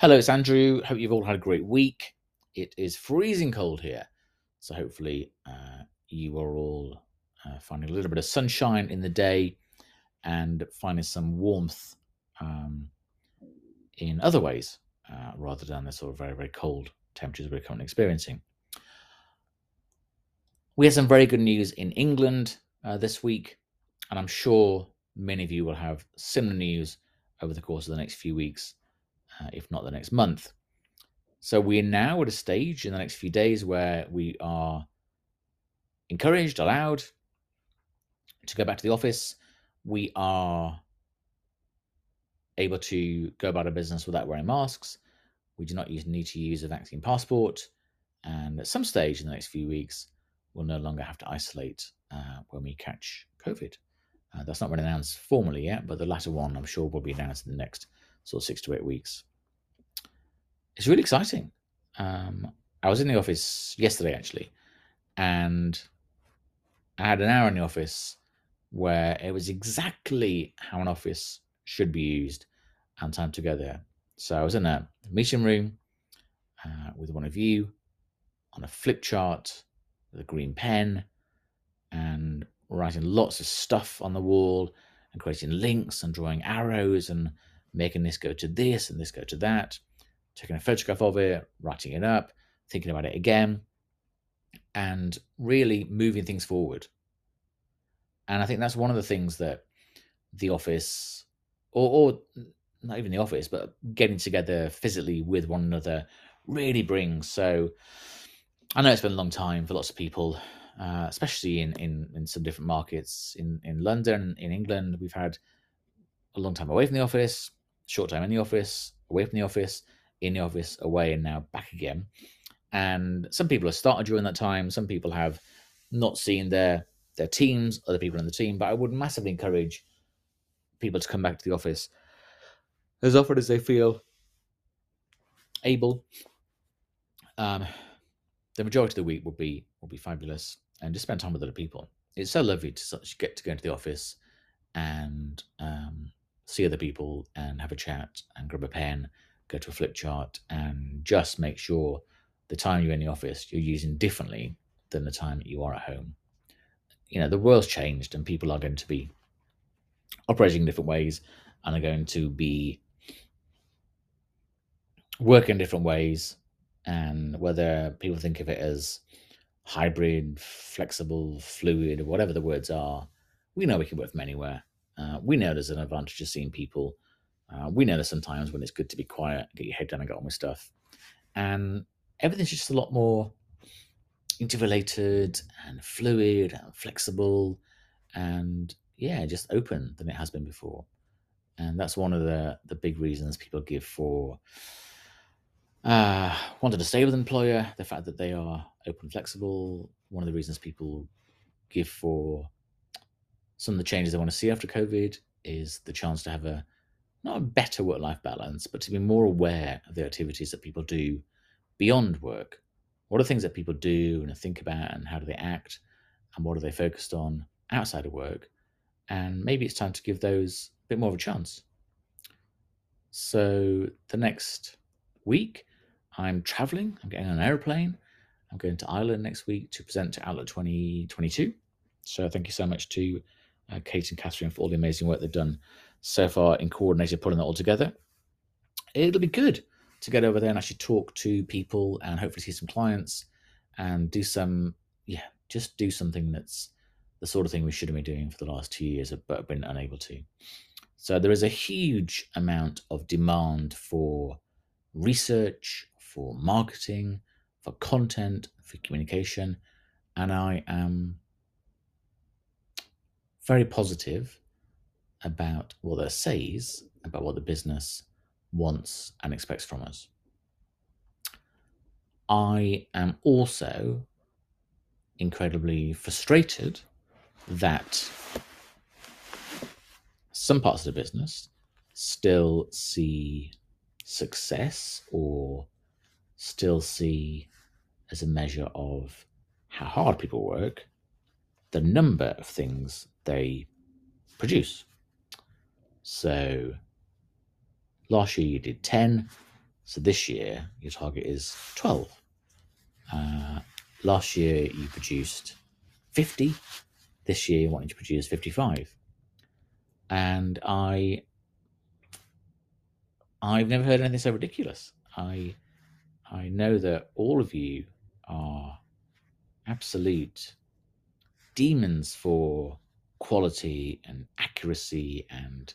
Hello, it's Andrew. Hope you've all had a great week. It is freezing cold here, so hopefully uh, you are all uh, finding a little bit of sunshine in the day and finding some warmth um, in other ways uh, rather than the sort of very, very cold temperatures we're currently experiencing. We had some very good news in England uh, this week, and I'm sure many of you will have similar news over the course of the next few weeks uh, if not the next month. So we're now at a stage in the next few days where we are encouraged, allowed to go back to the office. We are able to go about our business without wearing masks. We do not use, need to use a vaccine passport. And at some stage in the next few weeks, we'll no longer have to isolate uh, when we catch COVID. Uh, that's not been announced formally yet, but the latter one I'm sure will be announced in the next sort of six to eight weeks it's really exciting. Um, I was in the office yesterday actually, and I had an hour in the office where it was exactly how an office should be used and time together. So I was in a meeting room uh, with one of you on a flip chart with a green pen and writing lots of stuff on the wall and creating links and drawing arrows and making this go to this and this go to that taking a photograph of it, writing it up, thinking about it again, and really moving things forward. And I think that's one of the things that the office, or, or not even the office, but getting together physically with one another really brings. So I know it's been a long time for lots of people, uh, especially in, in, in some different markets. In, in London, in England, we've had a long time away from the office, short time in the office, away from the office in the office, away, and now back again. And some people have started during that time. Some people have not seen their their teams, other people in the team. But I would massively encourage people to come back to the office as often as they feel able. Um, the majority of the week will be will be fabulous, and just spend time with other people. It's so lovely to such get to go into the office and um, see other people and have a chat and grab a pen go to a flip chart and just make sure the time you're in the office you're using differently than the time you are at home. You know, the world's changed and people are going to be operating in different ways and are going to be working in different ways. And whether people think of it as hybrid, flexible, fluid, whatever the words are, we know we can work from anywhere. Uh, we know there's an advantage of seeing people uh, we know that sometimes when it's good to be quiet, get your head down and get on with stuff. And everything's just a lot more interrelated and fluid and flexible and yeah, just open than it has been before. And that's one of the, the big reasons people give for uh, wanting to stay with an employer, the fact that they are open and flexible. One of the reasons people give for some of the changes they want to see after COVID is the chance to have a not a better work life balance, but to be more aware of the activities that people do beyond work. What are things that people do and think about, and how do they act, and what are they focused on outside of work? And maybe it's time to give those a bit more of a chance. So, the next week, I'm traveling, I'm getting on an aeroplane. I'm going to Ireland next week to present to Outlook 2022. So, thank you so much to uh, Kate and Catherine for all the amazing work they've done so far in coordinated putting that all together. It'll be good to get over there and actually talk to people and hopefully see some clients and do some, yeah, just do something that's the sort of thing we should have been doing for the last two years, but have been unable to. So there is a huge amount of demand for research, for marketing, for content, for communication. And I am very positive about what that says about what the business wants and expects from us. I am also incredibly frustrated that some parts of the business still see success or still see as a measure of how hard people work the number of things they produce. So last year you did 10, So this year, your target is 12. Uh, last year, you produced 50. This year, you're wanting to produce 55. And I, I've never heard anything so ridiculous. I, I know that all of you are absolute demons for quality and accuracy and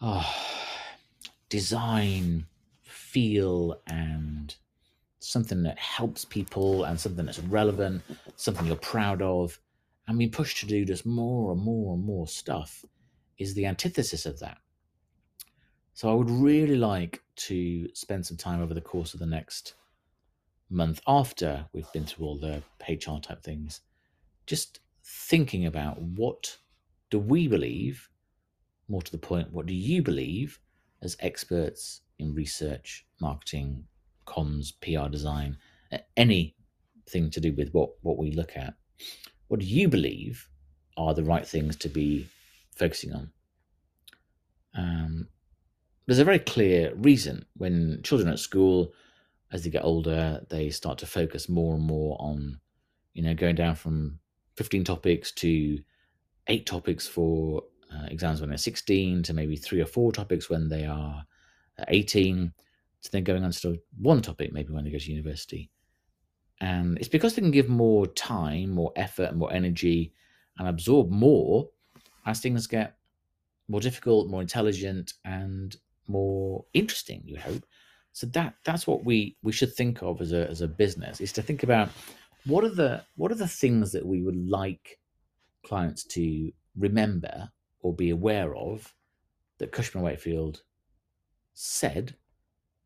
oh, design, feel, and something that helps people and something that's relevant, something you're proud of, and being pushed to do just more and more and more stuff is the antithesis of that. So I would really like to spend some time over the course of the next month after we've been through all the HR type things, just thinking about what do we believe, more to the point, what do you believe as experts in research, marketing, comms, PR design, anything to do with what, what we look at. What do you believe are the right things to be focusing on? Um, there's a very clear reason when children at school, as they get older, they start to focus more and more on, you know, going down from 15 topics to eight topics for uh, exams when they're 16 to maybe three or four topics when they are uh, 18 to then going on to one topic maybe when they go to university. And it's because they can give more time more effort more energy and absorb more as things get more difficult more intelligent and more interesting you hope. So that that's what we we should think of as a as a business is to think about what are the what are the things that we would like clients to remember or be aware of that Cushman Wakefield said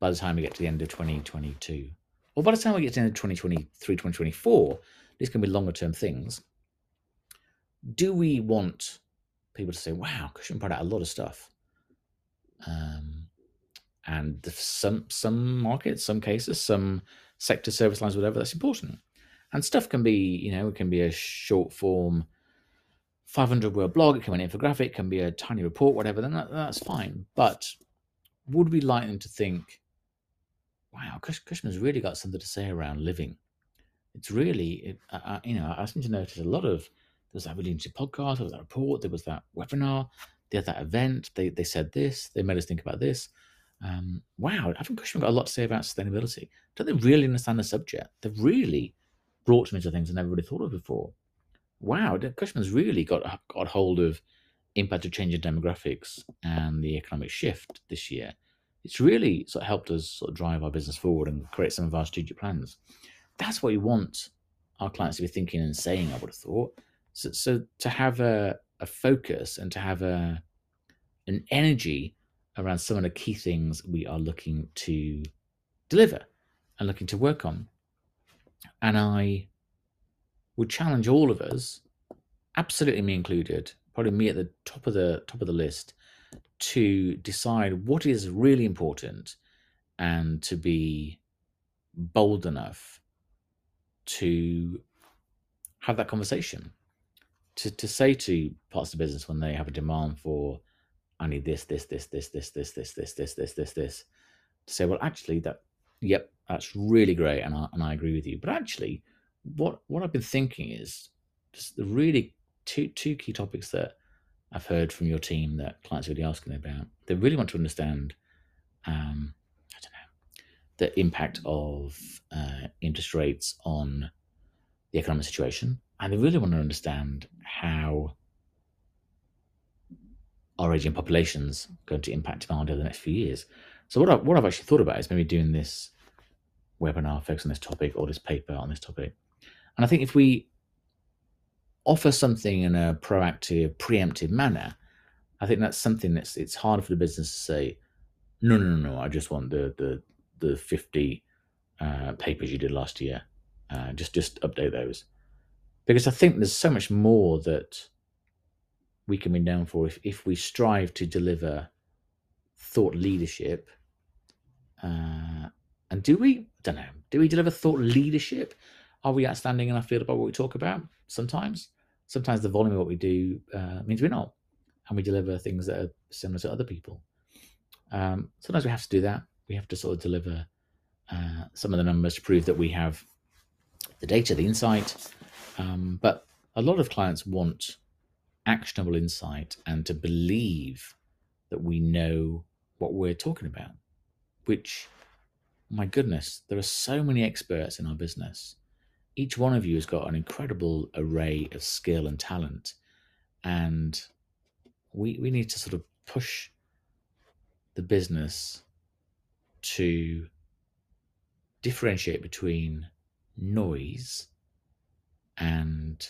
by the time we get to the end of 2022, or by the time we get to the end of 2023, 2024, these can be longer term things. Do we want people to say, wow, Cushman put out a lot of stuff? Um, and some some markets, some cases, some sector service lines, whatever, that's important. And stuff can be, you know, it can be a short form 500 word blog, it can be an infographic, it can be a tiny report, whatever, then that, that's fine. But would we like them to think, wow, Cushman's really got something to say around living? It's really, it, you know, I seem to notice a lot of, there was that interesting podcast, there was that report, there was that webinar, they had that event, they, they said this, they made us think about this. Um, wow, think Cushman got a lot to say about sustainability. Don't they really understand the subject? They've really brought me to things I never really thought of before wow, Cushman's really got uh, got hold of impact of changing demographics and the economic shift this year. It's really sort of helped us sort of drive our business forward and create some of our strategic plans. That's what we want our clients to be thinking and saying. I would have thought. So, so to have a, a focus and to have a an energy around some of the key things we are looking to deliver and looking to work on. And I would challenge all of us, absolutely me included, probably me at the top of the top of the list, to decide what is really important and to be bold enough to have that conversation to, to say to parts of the business when they have a demand for I need this, this, this, this, this, this, this, this, this, this, this, this, to say, well, actually, that, yep, that's really great, and I and I agree with you. But actually, what what I've been thinking is just the really two two key topics that I've heard from your team that clients are really asking about. They really want to understand, um, I don't know, the impact of uh, interest rates on the economic situation, and they really want to understand how our aging population's going to impact demand over the next few years. So what I, what I've actually thought about is maybe doing this webinar focused on this topic or this paper on this topic and I think if we offer something in a proactive, preemptive manner, I think that's something that's it's hard for the business to say, no, no, no, no, I just want the the the fifty uh, papers you did last year. Uh, just just update those, because I think there's so much more that we can be known for if if we strive to deliver thought leadership. Uh, and do we? I don't know. Do we deliver thought leadership? Are we outstanding enough field about what we talk about? Sometimes. Sometimes the volume of what we do uh, means we're not. And we deliver things that are similar to other people. Um, sometimes we have to do that. We have to sort of deliver uh, some of the numbers to prove that we have the data, the insight. Um, but a lot of clients want actionable insight and to believe that we know what we're talking about, which, my goodness, there are so many experts in our business. Each one of you has got an incredible array of skill and talent. And we, we need to sort of push the business to differentiate between noise and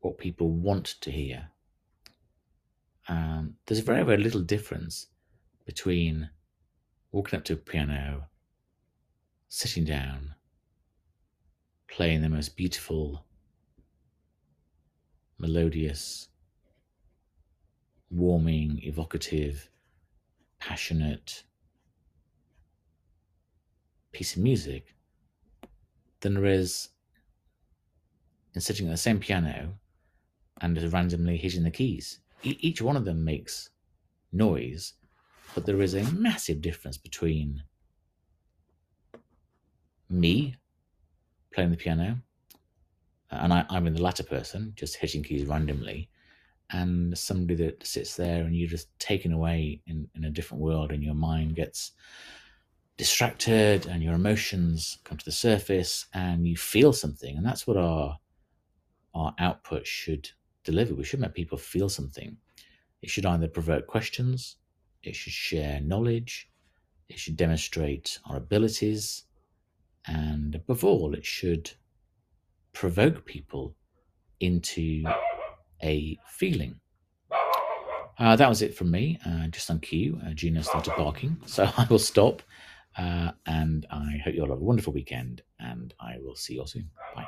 what people want to hear. Um, there's very, very little difference between walking up to a piano, sitting down, playing the most beautiful, melodious, warming, evocative, passionate piece of music than there is in sitting at the same piano and just randomly hitting the keys. E- each one of them makes noise, but there is a massive difference between me playing the piano, uh, and I, I'm in the latter person, just hitting keys randomly, and somebody that sits there and you're just taken away in, in a different world, and your mind gets distracted and your emotions come to the surface and you feel something. And that's what our our output should deliver. We should make people feel something. It should either provoke questions it should share knowledge it should demonstrate our abilities and above all it should provoke people into a feeling uh, that was it from me uh, just on cue uh, gina started barking so i will stop uh, and I hope you all have a wonderful weekend, and I will see you all soon. Bye.